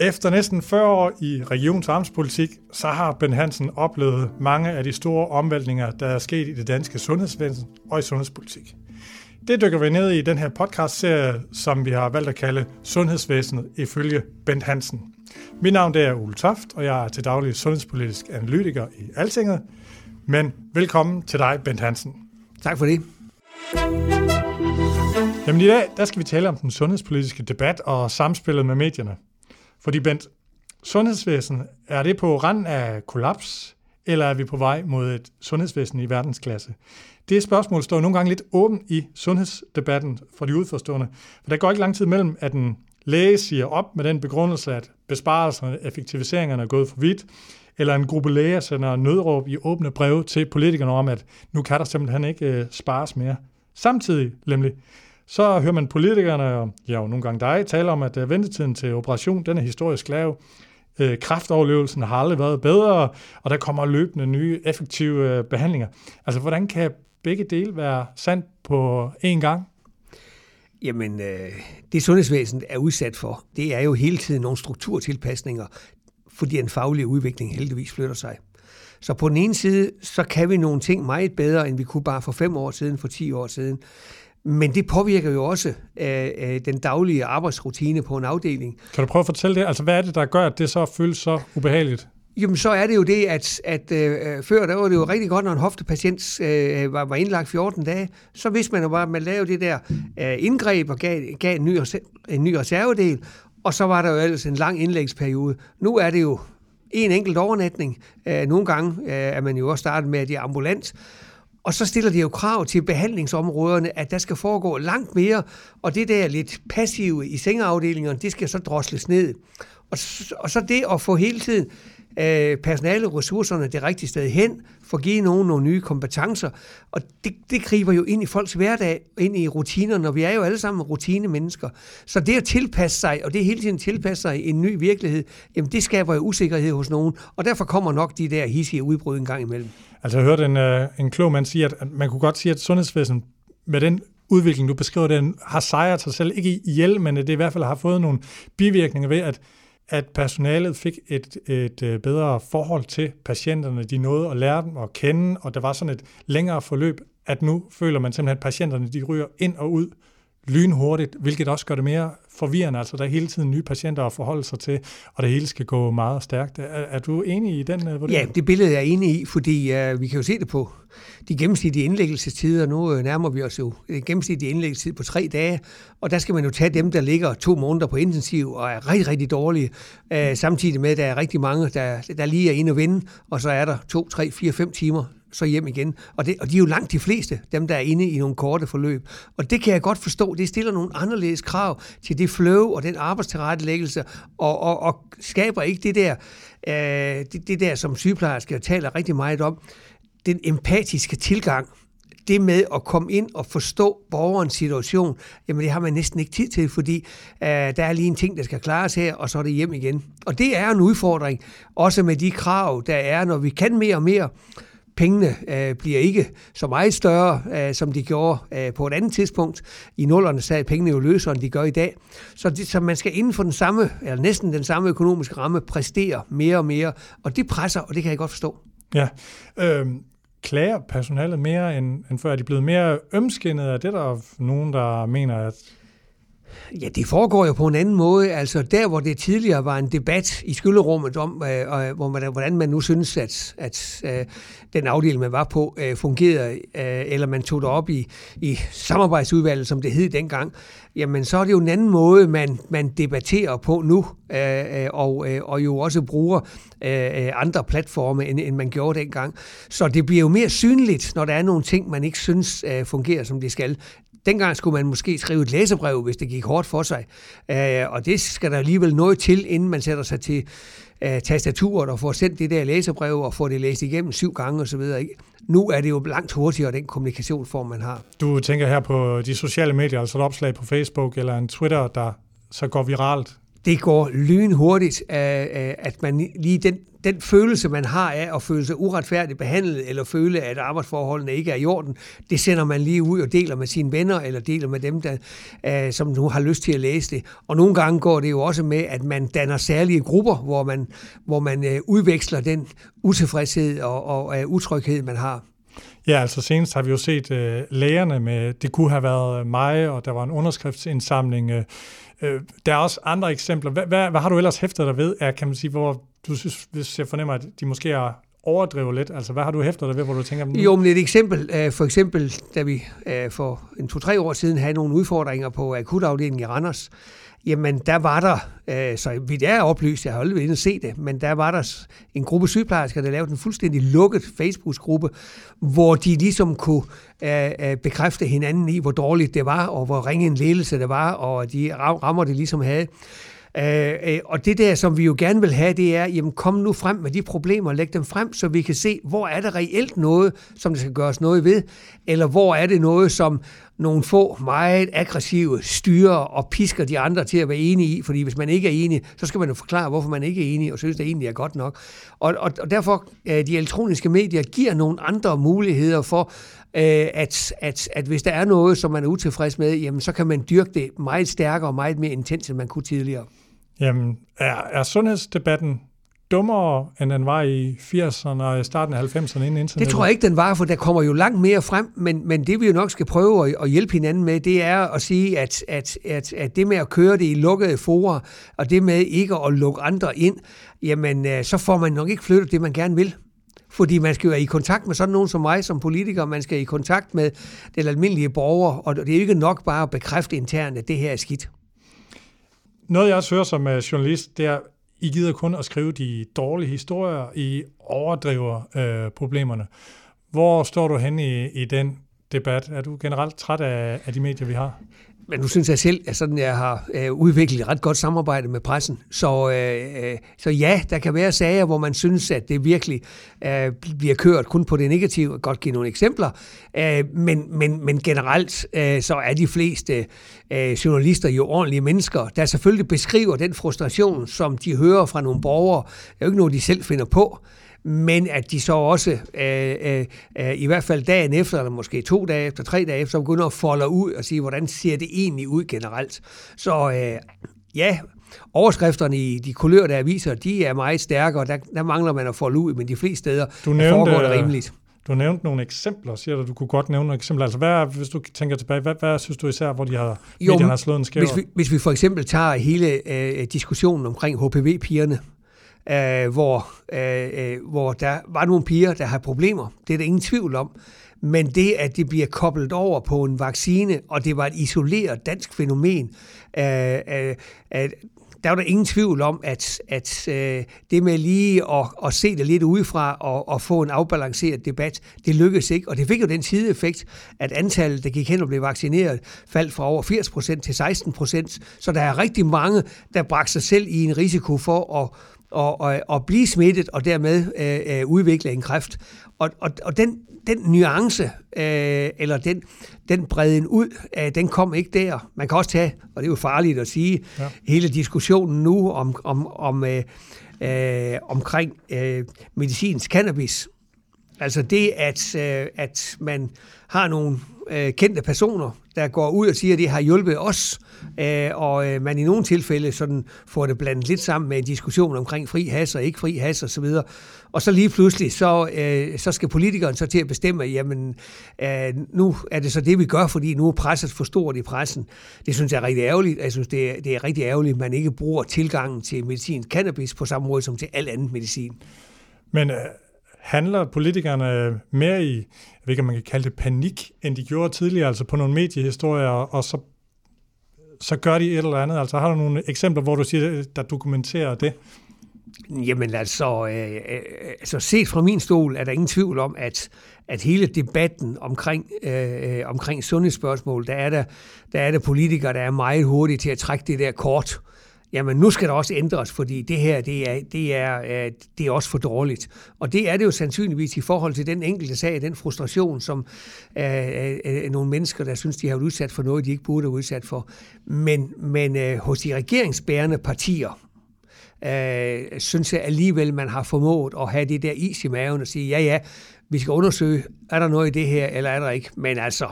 Efter næsten 40 år i regions- amtspolitik, så har Ben Hansen oplevet mange af de store omvæltninger, der er sket i det danske sundhedsvæsen og i sundhedspolitik. Det dykker vi ned i den her podcast-serie, som vi har valgt at kalde Sundhedsvæsenet ifølge Bent Hansen. Mit navn det er Ole Toft, og jeg er til daglig sundhedspolitisk analytiker i Altinget. Men velkommen til dig, Bent Hansen. Tak for det. Jamen i dag, der skal vi tale om den sundhedspolitiske debat og samspillet med medierne. Fordi Bent, sundhedsvæsen, er det på rand af kollaps, eller er vi på vej mod et sundhedsvæsen i verdensklasse? Det spørgsmål står nogle gange lidt åbent i sundhedsdebatten for de udforstående, for der går ikke lang tid mellem, at en læge siger op med den begrundelse, at besparelserne, effektiviseringerne er gået for vidt, eller en gruppe læger sender nødråb i åbne breve til politikerne om, at nu kan der simpelthen ikke øh, spares mere. Samtidig, nemlig, så hører man politikerne, og ja, jo nogle gange dig, tale om, at øh, ventetiden til operation, den er historisk lav. Øh, kræftoverlevelsen har aldrig været bedre, og der kommer løbende nye, effektive øh, behandlinger. Altså, hvordan kan begge dele være sandt på én gang? Jamen, øh, det sundhedsvæsen er udsat for, det er jo hele tiden nogle strukturtilpasninger, fordi den faglige udvikling heldigvis flytter sig. Så på den ene side, så kan vi nogle ting meget bedre, end vi kunne bare for fem år siden, for ti år siden. Men det påvirker jo også øh, øh, den daglige arbejdsrutine på en afdeling. Kan du prøve at fortælle det? Altså, hvad er det, der gør, at det så føles så ubehageligt? Jamen, så er det jo det, at, at øh, før der var det jo rigtig godt, når en hoftepatient øh, var, var indlagt 14 dage, så vidste man jo bare, at man lavede det der øh, indgreb og gav, gav en, ny, en ny reservedel, og så var der jo ellers en lang indlægsperiode. Nu er det jo en enkelt overnatning. Øh, nogle gange øh, er man jo også startet med, at det er ambulant, og så stiller de jo krav til behandlingsområderne, at der skal foregå langt mere, og det der lidt passive i sengeafdelingerne, det skal så drosles ned. Og, og så det at få hele tiden øh, personale ressourcerne det rigtige sted hen, for at give nogen nogle nye kompetencer. Og det, det griber jo ind i folks hverdag, ind i rutinerne, og vi er jo alle sammen rutinemennesker. Så det at tilpasse sig, og det hele tiden tilpasse sig i en ny virkelighed, jamen det skaber jo usikkerhed hos nogen, og derfor kommer nok de der hissige udbrud en gang imellem. Altså jeg hørte en, øh, en klog mand sige, at man kunne godt sige, at sundhedsvæsenet med den udvikling, du beskriver, den har sejret sig selv, ikke ihjel, men det i hvert fald har fået nogle bivirkninger ved, at at personalet fik et, et øh, bedre forhold til patienterne. De nåede at lære dem at kende, og der var sådan et længere forløb, at nu føler man simpelthen, at patienterne de ryger ind og ud lynhurtigt, hvilket også gør det mere forvirrende. Altså, der er hele tiden nye patienter at forholde sig til, og det hele skal gå meget stærkt. Er, er du enig i den uh, vurdering? Ja, det billede er jeg enig i, fordi uh, vi kan jo se det på de gennemsnitlige indlæggelsestider. Nu uh, nærmer vi os jo en gennemsnitlig indlæggelsestid på tre dage, og der skal man jo tage dem, der ligger to måneder på intensiv og er rigtig, rigtig dårlige, uh, samtidig med, at der er rigtig mange, der, der lige er inde og vinde, og så er der to, tre, fire, fem timer så hjem igen. Og, det, og de er jo langt de fleste, dem der er inde i nogle korte forløb. Og det kan jeg godt forstå. Det stiller nogle anderledes krav til det flow og den arbejdstilrettelæggelse, og, og, og skaber ikke det der, øh, det, det der, som sygeplejersker taler rigtig meget om, den empatiske tilgang det med at komme ind og forstå borgerens situation, jamen det har man næsten ikke tid til, fordi øh, der er lige en ting, der skal klares her, og så er det hjem igen. Og det er en udfordring, også med de krav, der er, når vi kan mere og mere, pengene øh, bliver ikke så meget større, øh, som de gjorde øh, på et andet tidspunkt. I nullerne sad pengene jo løsere, end de gør i dag. Så, det, så man skal inden for den samme, eller næsten den samme økonomiske ramme, præstere mere og mere, og det presser, og det kan jeg godt forstå. Ja, øh, klager personalet mere end, end før? Er de blevet mere ømskinnet? Er det der nogen, der mener, at Ja, det foregår jo på en anden måde. Altså der, hvor det tidligere var en debat i skylderummet om, øh, øh, hvor man, hvordan man nu synes, at, at øh, den afdeling, man var på, øh, fungerede, øh, eller man tog det op i, i samarbejdsudvalget, som det hed dengang, jamen så er det jo en anden måde, man, man debatterer på nu, øh, øh og, øh, og jo også bruger øh, øh andre platforme, end, end man gjorde dengang. Så det bliver jo mere synligt, når der er nogle ting, man ikke synes øh, fungerer, som det skal. Dengang skulle man måske skrive et læsebrev, hvis det gik hårdt for sig. Øh, og det skal der alligevel noget til, inden man sætter sig til øh, tastaturet og får sendt det der læsebrev og får det læst igennem syv gange osv. Nu er det jo langt hurtigere, den kommunikationsform, man har. Du tænker her på de sociale medier, altså et opslag på Facebook eller en Twitter, der så går viralt det går lynhurtigt, øh, øh, at man lige den, den følelse, man har af at føle sig uretfærdigt behandlet, eller føle, at arbejdsforholdene ikke er i orden, det sender man lige ud og deler med sine venner, eller deler med dem, der, øh, som nu har lyst til at læse det. Og nogle gange går det jo også med, at man danner særlige grupper, hvor man, hvor man udveksler den utilfredshed og, og, utryghed, man har. Ja, altså senest har vi jo set uh, lægerne med, det kunne have været mig, og der var en underskriftsindsamling. Øh, der er også andre eksempler. Hvad, hvad, hvad har du ellers hæftet dig ved, er, kan man sige, hvor du synes, hvis jeg fornemmer, at de måske er overdriver lidt? Altså, hvad har du hæftet dig ved, hvor du tænker... Nu? Jo, men et eksempel, øh, for eksempel, da vi øh, for en to-tre år siden havde nogle udfordringer på akutafdelingen i Randers, jamen der var der, øh, så vidt jeg er oplyst, jeg har aldrig været se det, men der var der en gruppe sygeplejersker, der lavede en fuldstændig lukket Facebook-gruppe, hvor de ligesom kunne øh, øh, bekræfte hinanden i, hvor dårligt det var, og hvor ringe en ledelse det var, og de rammer det ligesom havde. Øh, øh, og det der, som vi jo gerne vil have, det er, jamen kom nu frem med de problemer, læg dem frem, så vi kan se, hvor er der reelt noget, som der skal gøres noget ved, eller hvor er det noget, som nogle få meget aggressive styrer og pisker de andre til at være enige i, fordi hvis man ikke er enig, så skal man jo forklare, hvorfor man ikke er enig, og synes, det egentlig er godt nok. Og, og, og derfor, øh, de elektroniske medier giver nogle andre muligheder for, øh, at, at, at hvis der er noget, som man er utilfreds med, jamen så kan man dyrke det meget stærkere og meget mere intens, end man kunne tidligere. Jamen, er, er sundhedsdebatten dummere, end den var i 80'erne og i starten af 90'erne inden internet? Det tror jeg ikke, den var, for der kommer jo langt mere frem, men, men det vi jo nok skal prøve at, at hjælpe hinanden med, det er at sige, at, at, at, at det med at køre det i lukkede forer, og det med ikke at lukke andre ind, jamen øh, så får man nok ikke flyttet det, man gerne vil. Fordi man skal jo være i kontakt med sådan nogen som mig som politiker, man skal i kontakt med den almindelige borger, og det er jo ikke nok bare at bekræfte internt, at det her er skidt. Noget jeg også hører som øh, journalist, det er, I gider kun at skrive de dårlige historier, I overdriver øh, problemerne. Hvor står du henne i, i den debat? Er du generelt træt af, af de medier, vi har? Men nu synes jeg selv, at sådan, jeg har øh, udviklet et ret godt samarbejde med pressen. Så, øh, øh, så ja, der kan være sager, hvor man synes, at det virkelig øh, bliver kørt kun på det negative. Jeg godt give nogle eksempler. Øh, men, men, men generelt, øh, så er de fleste øh, journalister jo ordentlige mennesker, der selvfølgelig beskriver den frustration, som de hører fra nogle borgere. Det er jo ikke noget, de selv finder på men at de så også, øh, øh, øh, i hvert fald dagen efter, eller måske to dage efter, tre dage efter, begynder at folde ud og sige, hvordan ser det egentlig ud generelt. Så øh, ja, overskrifterne i de kulørte aviser, de er meget stærkere, der, der mangler man at folde ud, men de fleste steder du nævnte, foregår det rimeligt. Du nævnte nogle eksempler, siger du, du kunne godt nævne nogle eksempler. Altså, hvad, hvis du tænker tilbage, hvad, hvad synes du især, hvor de har, jo, har slået en skæv? Hvis vi, hvis vi for eksempel tager hele øh, diskussionen omkring HPV-pigerne, øh, hvor, øh, øh, hvor der var nogle piger, der har problemer. Det er der ingen tvivl om. Men det, at det bliver koblet over på en vaccine, og det var et isoleret dansk fænomen, øh, øh, øh, der var der ingen tvivl om, at, at øh, det med lige at, at se det lidt udefra og, og få en afbalanceret debat, det lykkedes ikke. Og det fik jo den sideeffekt, at antallet, der gik hen og blev vaccineret, faldt fra over 80 procent til 16 procent. Så der er rigtig mange, der bragte sig selv i en risiko for at og, og, og blive smittet og dermed øh, øh, udvikle en kræft. Og, og, og den, den nuance, øh, eller den, den bredden ud, øh, den kom ikke der. Man kan også tage, og det er jo farligt at sige, ja. hele diskussionen nu om, om, om øh, øh, omkring øh, medicinsk cannabis. Altså det, at, øh, at man har nogle øh, kendte personer, der går ud og siger, at det har hjulpet os, øh, og øh, man i nogle tilfælde sådan får det blandet lidt sammen med en diskussion omkring fri has og ikke fri has og så videre. Og så lige pludselig, så, øh, så skal politikeren så til at bestemme, jamen øh, nu er det så det, vi gør, fordi nu er presset for stort i pressen. Det synes jeg er rigtig ærgerligt. Jeg synes, det er, det er rigtig ærgerligt, at man ikke bruger tilgangen til medicin cannabis på samme måde som til al anden medicin. Men øh, handler politikerne mere i, jeg ved ikke, om man kan kalde det panik, end de gjorde tidligere, altså på nogle mediehistorier, og så, så gør de et eller andet? Altså har du nogle eksempler, hvor du siger, der dokumenterer det? Jamen altså, øh, øh, altså set fra min stol er der ingen tvivl om, at, at hele debatten omkring, øh, omkring sundhedsspørgsmål, der er der, der er der politikere, der er meget hurtige til at trække det der kort jamen nu skal der også ændres, fordi det her, det er, det er, øh, det er også for dårligt. Og det er det jo sandsynligvis i forhold til den enkelte sag, den frustration, som øh, øh, øh nogle mennesker, der synes, de har været udsat for noget, de ikke burde have udsat for. Men, men øh, hos de regeringsbærende partier, øh, synes jeg alligevel, man har formået at have det der is i maven og sige, ja ja, vi skal undersøge, er der noget i det her, eller er der ikke. Men altså,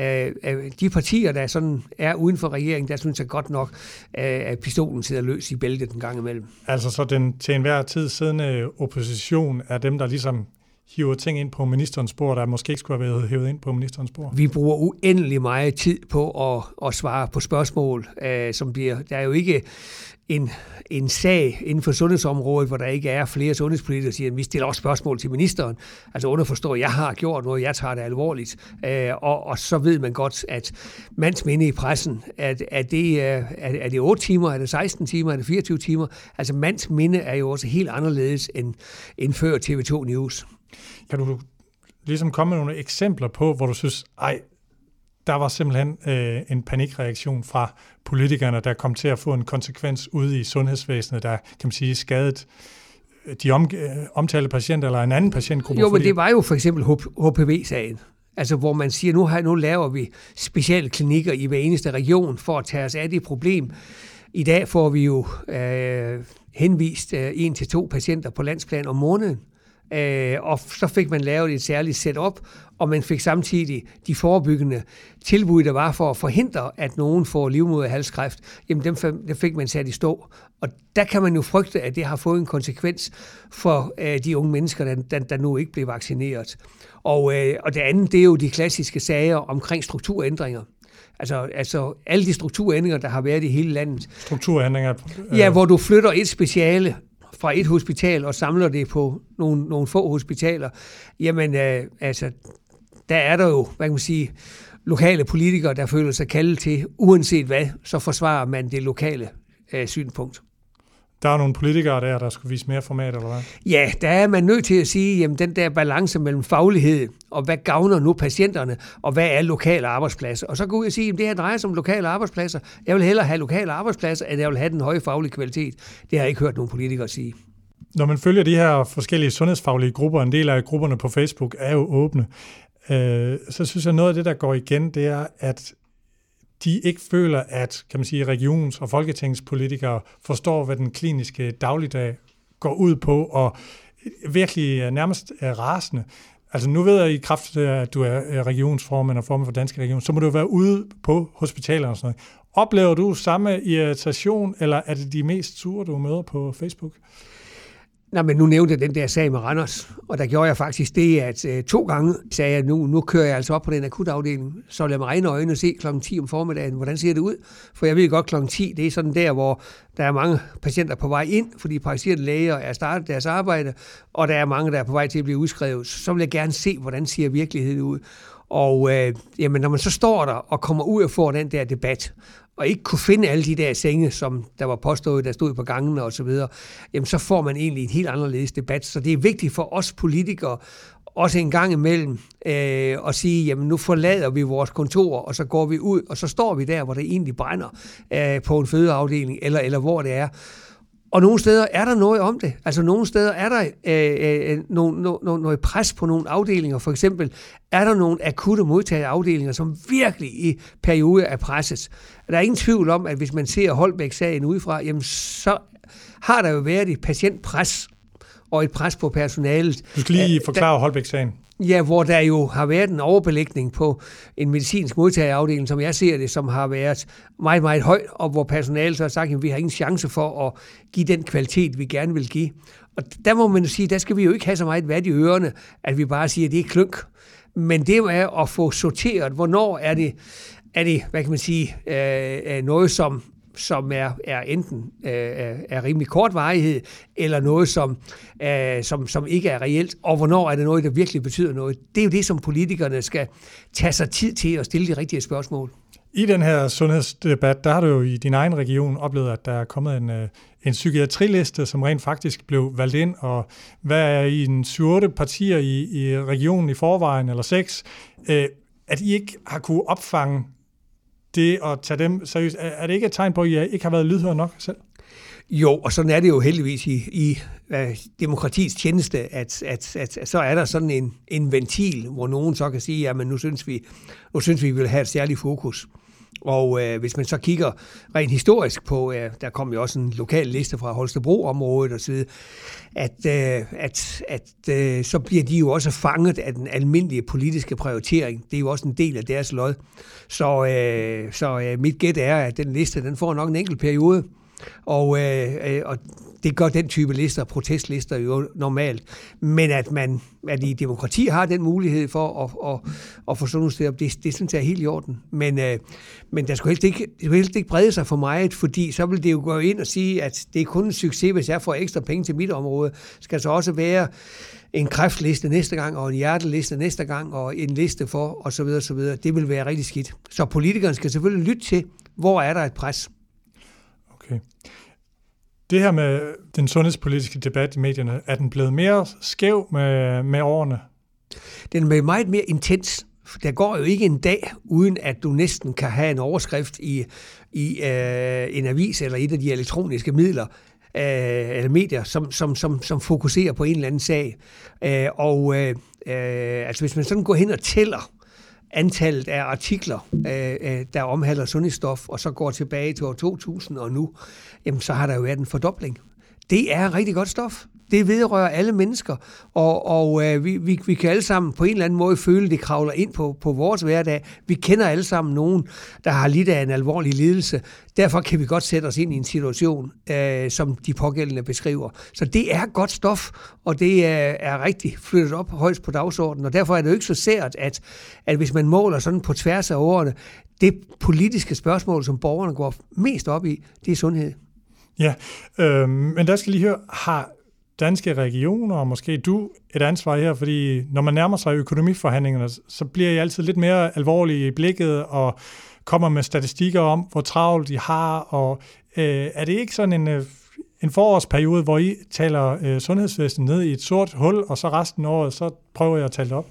øh, øh, de partier, der sådan er uden for regeringen, der synes jeg godt nok, øh, at pistolen sidder løs i bæltet den gang imellem. Altså så den til enhver tid siddende opposition er dem, der ligesom hiver ting ind på ministerens spor, der måske ikke skulle have været hævet ind på ministerens spor? Vi bruger uendelig meget tid på at, at svare på spørgsmål, øh, som bliver... Der er jo ikke en, en sag inden for sundhedsområdet, hvor der ikke er flere sundhedspolitikere, der siger, at vi stiller også spørgsmål til ministeren. Altså underforstår, at jeg har gjort noget, jeg tager det alvorligt. Øh, og, og så ved man godt, at mands minde i pressen, at, at det, øh, er, er det 8 timer, er det 16 timer, er det 24 timer? Altså mands minde er jo også helt anderledes end, end før TV2 News. Kan du ligesom komme med nogle eksempler på, hvor du synes, ej, der var simpelthen øh, en panikreaktion fra politikerne, der kom til at få en konsekvens ude i sundhedsvæsenet, der kan man sige skadet øh, de om, øh, omtalte patienter eller en anden patientgruppe? Jo, men det var jo for eksempel HPV-sagen. Altså hvor man siger, nu, har, nu laver vi specielle klinikker i hver eneste region for at tage os af det problem. I dag får vi jo øh, henvist øh, en til to patienter på landsplan om måneden. Øh, og så fik man lavet et særligt setup, og man fik samtidig de forebyggende tilbud, der var for at forhindre, at nogen får livmoderhalskræft, jamen dem, dem fik man sat i stå. Og der kan man jo frygte, at det har fået en konsekvens for øh, de unge mennesker, der, der, der nu ikke blev vaccineret. Og, øh, og det andet, det er jo de klassiske sager omkring strukturændringer. Altså, altså alle de strukturændringer, der har været i hele landet. Strukturændringer? Øh... Ja, hvor du flytter et speciale fra et hospital og samler det på nogle, nogle få hospitaler, jamen øh, altså, der er der jo, hvad kan man sige, lokale politikere, der føler sig kaldet til, uanset hvad, så forsvarer man det lokale øh, synspunkt. Der er nogle politikere der, der skulle vise mere format, eller hvad? Ja, der er man nødt til at sige, jamen den der balance mellem faglighed, og hvad gavner nu patienterne, og hvad er lokale arbejdspladser. Og så gå ud og sige, at det her drejer sig om lokale arbejdspladser. Jeg vil hellere have lokale arbejdspladser, end jeg vil have den høje faglige kvalitet. Det har jeg ikke hørt nogen politikere sige. Når man følger de her forskellige sundhedsfaglige grupper, en del af grupperne på Facebook er jo åbne, øh, så synes jeg, noget af det, der går igen, det er, at de ikke føler, at kan man sige, regions- og folketingspolitikere forstår, hvad den kliniske dagligdag går ud på, og virkelig øh, nærmest er rasende. Altså nu ved jeg i kraft af, at du er øh, regionsformand og formand for Danske Region, så må du være ude på hospitaler og sådan noget. Oplever du samme irritation, eller er det de mest sure, du møder på Facebook? Nej, men nu nævnte jeg den der sag med Randers, og der gjorde jeg faktisk det, at øh, to gange sagde jeg, nu, nu kører jeg altså op på den akutafdeling, så lad mig regne øjnene se kl. 10 om formiddagen, hvordan ser det ud? For jeg ved godt, kl. 10, det er sådan der, hvor der er mange patienter på vej ind, fordi praktiserende læger er startet deres arbejde, og der er mange, der er på vej til at blive udskrevet. Så vil jeg gerne se, hvordan ser virkeligheden ud. Og øh, jamen, når man så står der og kommer ud og får den der debat, og ikke kunne finde alle de der senge, som der var påstået, der stod på gangene og så videre, jamen så får man egentlig en helt anderledes debat. Så det er vigtigt for os politikere også en gang imellem øh, at sige, jamen nu forlader vi vores kontor, og så går vi ud, og så står vi der, hvor det egentlig brænder øh, på en fødeafdeling, eller, eller hvor det er. Og nogle steder er der noget om det. Altså nogle steder er der øh, øh, noget, noget, noget pres på nogle afdelinger. For eksempel er der nogle akutte modtagerafdelinger, som virkelig i perioder er presset. Der er ingen tvivl om, at hvis man ser Holbæk-sagen udefra, jamen så har der jo været et patientpres og et pres på personalet. Du skal lige forklare Holbæk-sagen. Ja, hvor der jo har været en overbelægning på en medicinsk modtagerafdeling, som jeg ser det, som har været meget, meget høj, og hvor personalet så har sagt, at vi har ingen chance for at give den kvalitet, vi gerne vil give. Og der må man sige, der skal vi jo ikke have så meget vat i ørerne, at vi bare siger, at det er klønk. Men det er at få sorteret, hvornår er det, er det hvad kan man sige, øh, øh noget, som som er, er enten øh, er rimelig kort varighed, eller noget, som, øh, som, som ikke er reelt, og hvornår er det noget, der virkelig betyder noget. Det er jo det, som politikerne skal tage sig tid til at stille de rigtige spørgsmål. I den her sundhedsdebat, der har du jo i din egen region oplevet, at der er kommet en, øh, en psykiatriliste, som rent faktisk blev valgt ind, og hvad er i en 7 partier i, i regionen i forvejen, eller seks, øh, at I ikke har kunne opfange det at tage dem seriøst, er det ikke et tegn på, at I ikke har været lydhøre nok selv? Jo, og sådan er det jo heldigvis i, i øh, demokratiets tjeneste, at, at, at, at så er der sådan en, en ventil, hvor nogen så kan sige, jamen nu synes vi, nu synes vi, vi vil have et særligt fokus. Og øh, hvis man så kigger rent historisk på, øh, der kom jo også en lokal liste fra Holstebro-området og så at, øh, at, at øh, så bliver de jo også fanget af den almindelige politiske prioritering. Det er jo også en del af deres lod. Så, øh, så øh, mit gæt er, at den liste den får nok en enkelt periode, og, øh, øh, og det gør den type lister, protestlister jo normalt. Men at man at i demokrati har den mulighed for at, at, at få sådan nogle steder, det, det synes jeg er helt i orden. Men, øh, men der skulle helst ikke, det skulle helst ikke brede sig for meget, fordi så vil det jo gå ind og sige, at det er kun en succes, hvis jeg får ekstra penge til mit område. Skal så også være en kræftliste næste gang, og en hjerteliste næste gang, og en liste for, og så videre, så videre. Det vil være rigtig skidt. Så politikerne skal selvfølgelig lytte til, hvor er der et pres. Okay. Det her med den sundhedspolitiske debat i medierne, er den blevet mere skæv med, med årene? Den er meget mere intens. Der går jo ikke en dag, uden at du næsten kan have en overskrift i, i øh, en avis eller et af de elektroniske midler, øh, eller medier, som, som, som, som fokuserer på en eller anden sag. Øh, og øh, øh, altså hvis man sådan går hen og tæller antallet af artikler, øh, øh, der omhandler sundhedsstof, og så går tilbage til år 2000 og nu, jamen så har der jo været en fordobling. Det er rigtig godt stof det vedrører alle mennesker, og, og øh, vi, vi, vi kan alle sammen på en eller anden måde føle, at det kravler ind på, på vores hverdag. Vi kender alle sammen nogen, der har lidt af en alvorlig lidelse. Derfor kan vi godt sætte os ind i en situation, øh, som de pågældende beskriver. Så det er godt stof, og det er, er rigtig flyttet op højst på dagsordenen, og derfor er det jo ikke så sært, at, at hvis man måler sådan på tværs af årene, det politiske spørgsmål, som borgerne går mest op i, det er sundhed. Ja, øh, men der skal lige høre, har danske regioner, og måske du, et ansvar her, fordi når man nærmer sig økonomiforhandlingerne, så bliver I altid lidt mere alvorlige i blikket og kommer med statistikker om, hvor travlt de har, og øh, er det ikke sådan en, øh, en forårsperiode, hvor I taler øh, sundhedsvæsenet ned i et sort hul, og så resten af året, så prøver jeg at tale det op?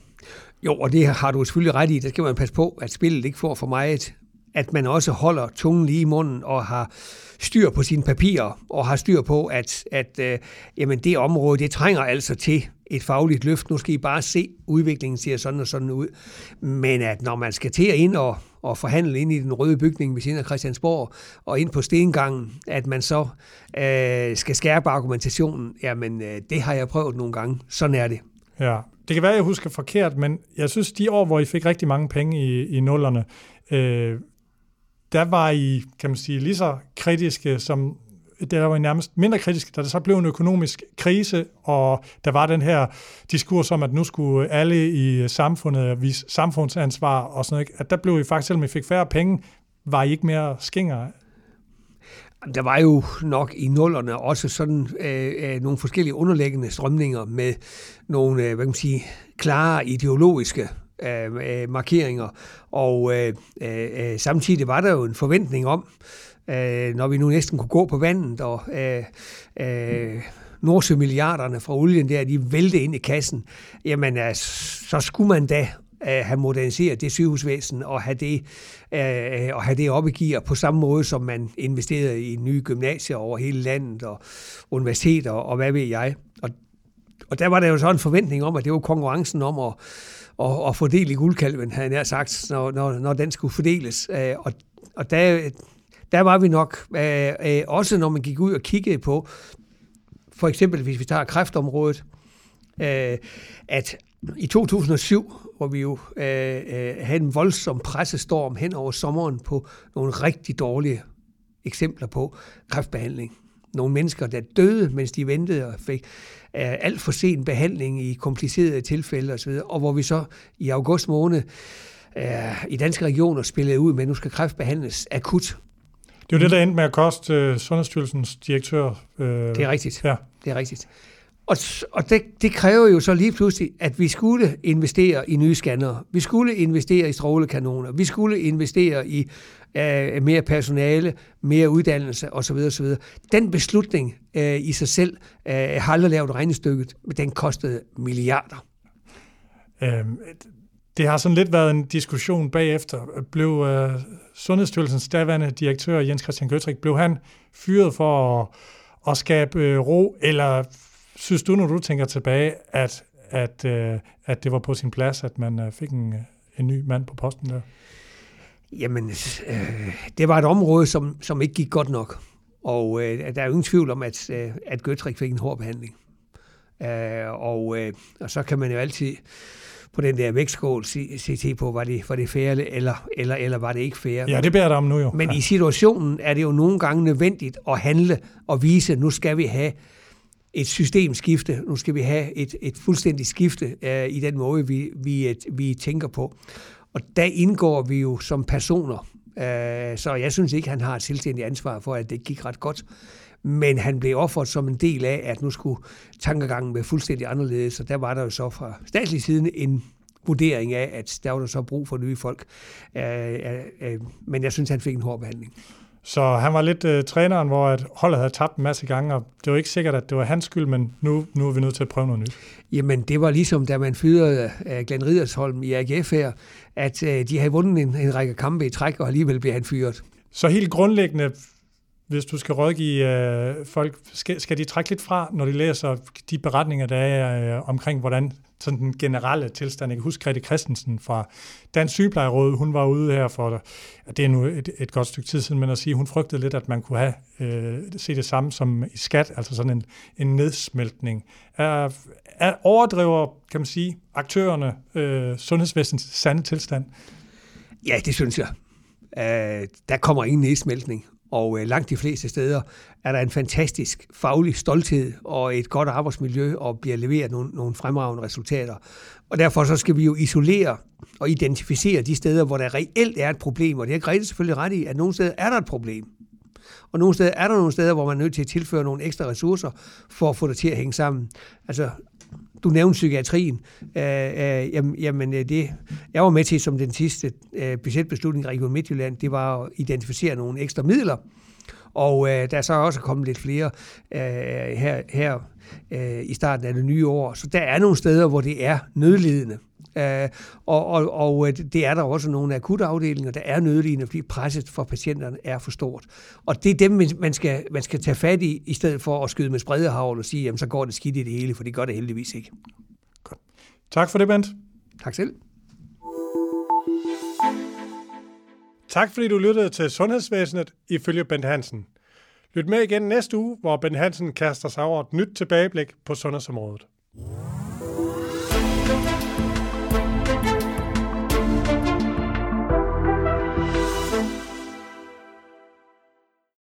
Jo, og det har du selvfølgelig ret i. Der skal man passe på, at spillet ikke får for meget at man også holder tungen lige i munden og har styr på sine papirer og har styr på, at, at øh, jamen det område, det trænger altså til et fagligt løft. Nu skal I bare se, udviklingen ser sådan og sådan ud. Men at når man skal til at ind og, og forhandle ind i den røde bygning ved siden af Christiansborg og ind på stengangen, at man så øh, skal skærpe argumentationen, jamen øh, det har jeg prøvet nogle gange. Sådan er det. Ja, det kan være, at jeg husker forkert, men jeg synes, de år, hvor I fik rigtig mange penge i, i nullerne, øh, der var I, kan man sige, lige så kritiske som der var I nærmest mindre kritiske, da der så blev en økonomisk krise, og der var den her diskurs om, at nu skulle alle i samfundet vise samfundsansvar og sådan noget. At der blev I faktisk, selvom I fik færre penge, var I ikke mere skinger der var jo nok i nullerne også sådan øh, øh, nogle forskellige underliggende strømninger med nogle, øh, hvad kan man sige, klare ideologiske øh, markeringer. Og øh, øh, øh, samtidig var der jo en forventning om, øh, når vi nu næsten kunne gå på vandet, og øh, øh, Nordsø-milliarderne fra olien der, de vælte ind i kassen, jamen øh, så skulle man da øh, have moderniseret det sygehusvæsen og have det, øh, og have det op i gear på samme måde, som man investerede i nye gymnasier over hele landet og universiteter og hvad ved jeg. Og, og der var der jo så en forventning om, at det var konkurrencen om at og, og fordele i guldkalven, havde jeg sagt, når, når, når den skulle fordeles. Øh, og, og der, der var vi nok, øh, øh, også når man gik ud og kiggede på, for eksempel hvis vi tager kræftområdet, øh, at i 2007, hvor vi jo øh, øh, havde en voldsom pressestorm hen over sommeren på nogle rigtig dårlige eksempler på kræftbehandling. Nogle mennesker, der døde, mens de ventede og fik alt for sen behandling i komplicerede tilfælde osv., og hvor vi så i august måned i danske regioner spillede ud med, at nu skal kræft behandles akut. Det er jo det, der endte med at koste uh, Sundhedsstyrelsens direktør. Uh, det er rigtigt. Ja. Det er rigtigt. Og, og det, det kræver jo så lige pludselig, at vi skulle investere i nye scannere. Vi skulle investere i strålekanoner. Vi skulle investere i øh, mere personale, mere uddannelse osv. osv. Den beslutning øh, i sig selv øh, har aldrig lavet regnestykket, men den kostede milliarder. Øhm, det har sådan lidt været en diskussion bagefter. Blev øh, Sundhedsstyrelsens daværende direktør, Jens Christian Gøtrik, blev han fyret for at at skabe øh, ro, eller synes du, når du tænker tilbage, at, at, øh, at det var på sin plads, at man øh, fik en, øh, en ny mand på posten der? Jamen, øh, det var et område, som, som ikke gik godt nok. Og øh, der er jo ingen tvivl om, at, øh, at Gøtrik fik en hård behandling. Øh, og, øh, og så kan man jo altid på den der vægtskål se, se til på, var det, var det fair, eller, eller, eller var det ikke fair. Ja, det bærer der om nu jo. Men ja. i situationen er det jo nogle gange nødvendigt at handle og vise, at nu skal vi have et systemskifte, nu skal vi have et, et fuldstændigt skifte uh, i den måde, vi, vi, et, vi tænker på. Og der indgår vi jo som personer, uh, så jeg synes ikke, han har et selvstændigt ansvar for, at det gik ret godt men han blev offeret som en del af, at nu skulle tankegangen være fuldstændig anderledes, og der var der jo så fra statslig siden en vurdering af, at der var der så brug for nye folk. Øh, øh, øh men jeg synes, han fik en hård behandling. Så han var lidt uh, træneren, hvor at holdet havde tabt en masse gange, og det var ikke sikkert, at det var hans skyld, men nu, nu er vi nødt til at prøve noget nyt. Jamen, det var ligesom, da man fyrede uh, Glenn Ridersholm i AGF her, at uh, de havde vundet en, en række kampe i træk, og alligevel blev han fyret. Så helt grundlæggende hvis du skal rådgive øh, folk, skal, skal de trække lidt fra, når de læser de beretninger, der er øh, omkring, hvordan sådan den generelle tilstand. Jeg kan huske Grete Christensen fra Dansk Sygeplejeråd, hun var ude her for, det er nu et, et godt stykke tid siden, men at sige, hun frygtede lidt, at man kunne have øh, se det samme som i skat, altså sådan en, en nedsmeltning. Er, er overdriver, kan man sige, aktørerne øh, sundhedsvæsenets sande tilstand? Ja, det synes jeg. Uh, der kommer ingen nedsmeltning, og øh, langt de fleste steder er der en fantastisk faglig stolthed og et godt arbejdsmiljø og bliver leveret nogle, nogle fremragende resultater. Og derfor så skal vi jo isolere og identificere de steder, hvor der reelt er et problem, og det er Grete selvfølgelig ret i, at nogle steder er der et problem. Og nogle steder er der nogle steder, hvor man er nødt til at tilføre nogle ekstra ressourcer for at få det til at hænge sammen. Altså, du nævnte psykiatrien. Øh, øh, jamen, jamen øh, det, jeg var med til som den sidste øh, budgetbeslutning i Region Midtjylland, det var at identificere nogle ekstra midler. Og øh, der er så også kommet lidt flere øh, her, her øh, i starten af det nye år. Så der er nogle steder, hvor det er nødlidende. Øh, og, og, og øh, det er der også nogle akutte afdelinger, der er nødlidende, fordi presset for patienterne er for stort. Og det er dem, man skal, man skal tage fat i, i stedet for at skyde med spredehavl og sige, jamen så går det skidt i det hele, for det gør det heldigvis ikke. Godt. Tak for det, Bent. Tak selv. Tak fordi du lyttede til Sundhedsvæsenet ifølge Bent Hansen. Lyt med igen næste uge, hvor Bent Hansen kaster sig over et nyt tilbageblik på sundhedsområdet.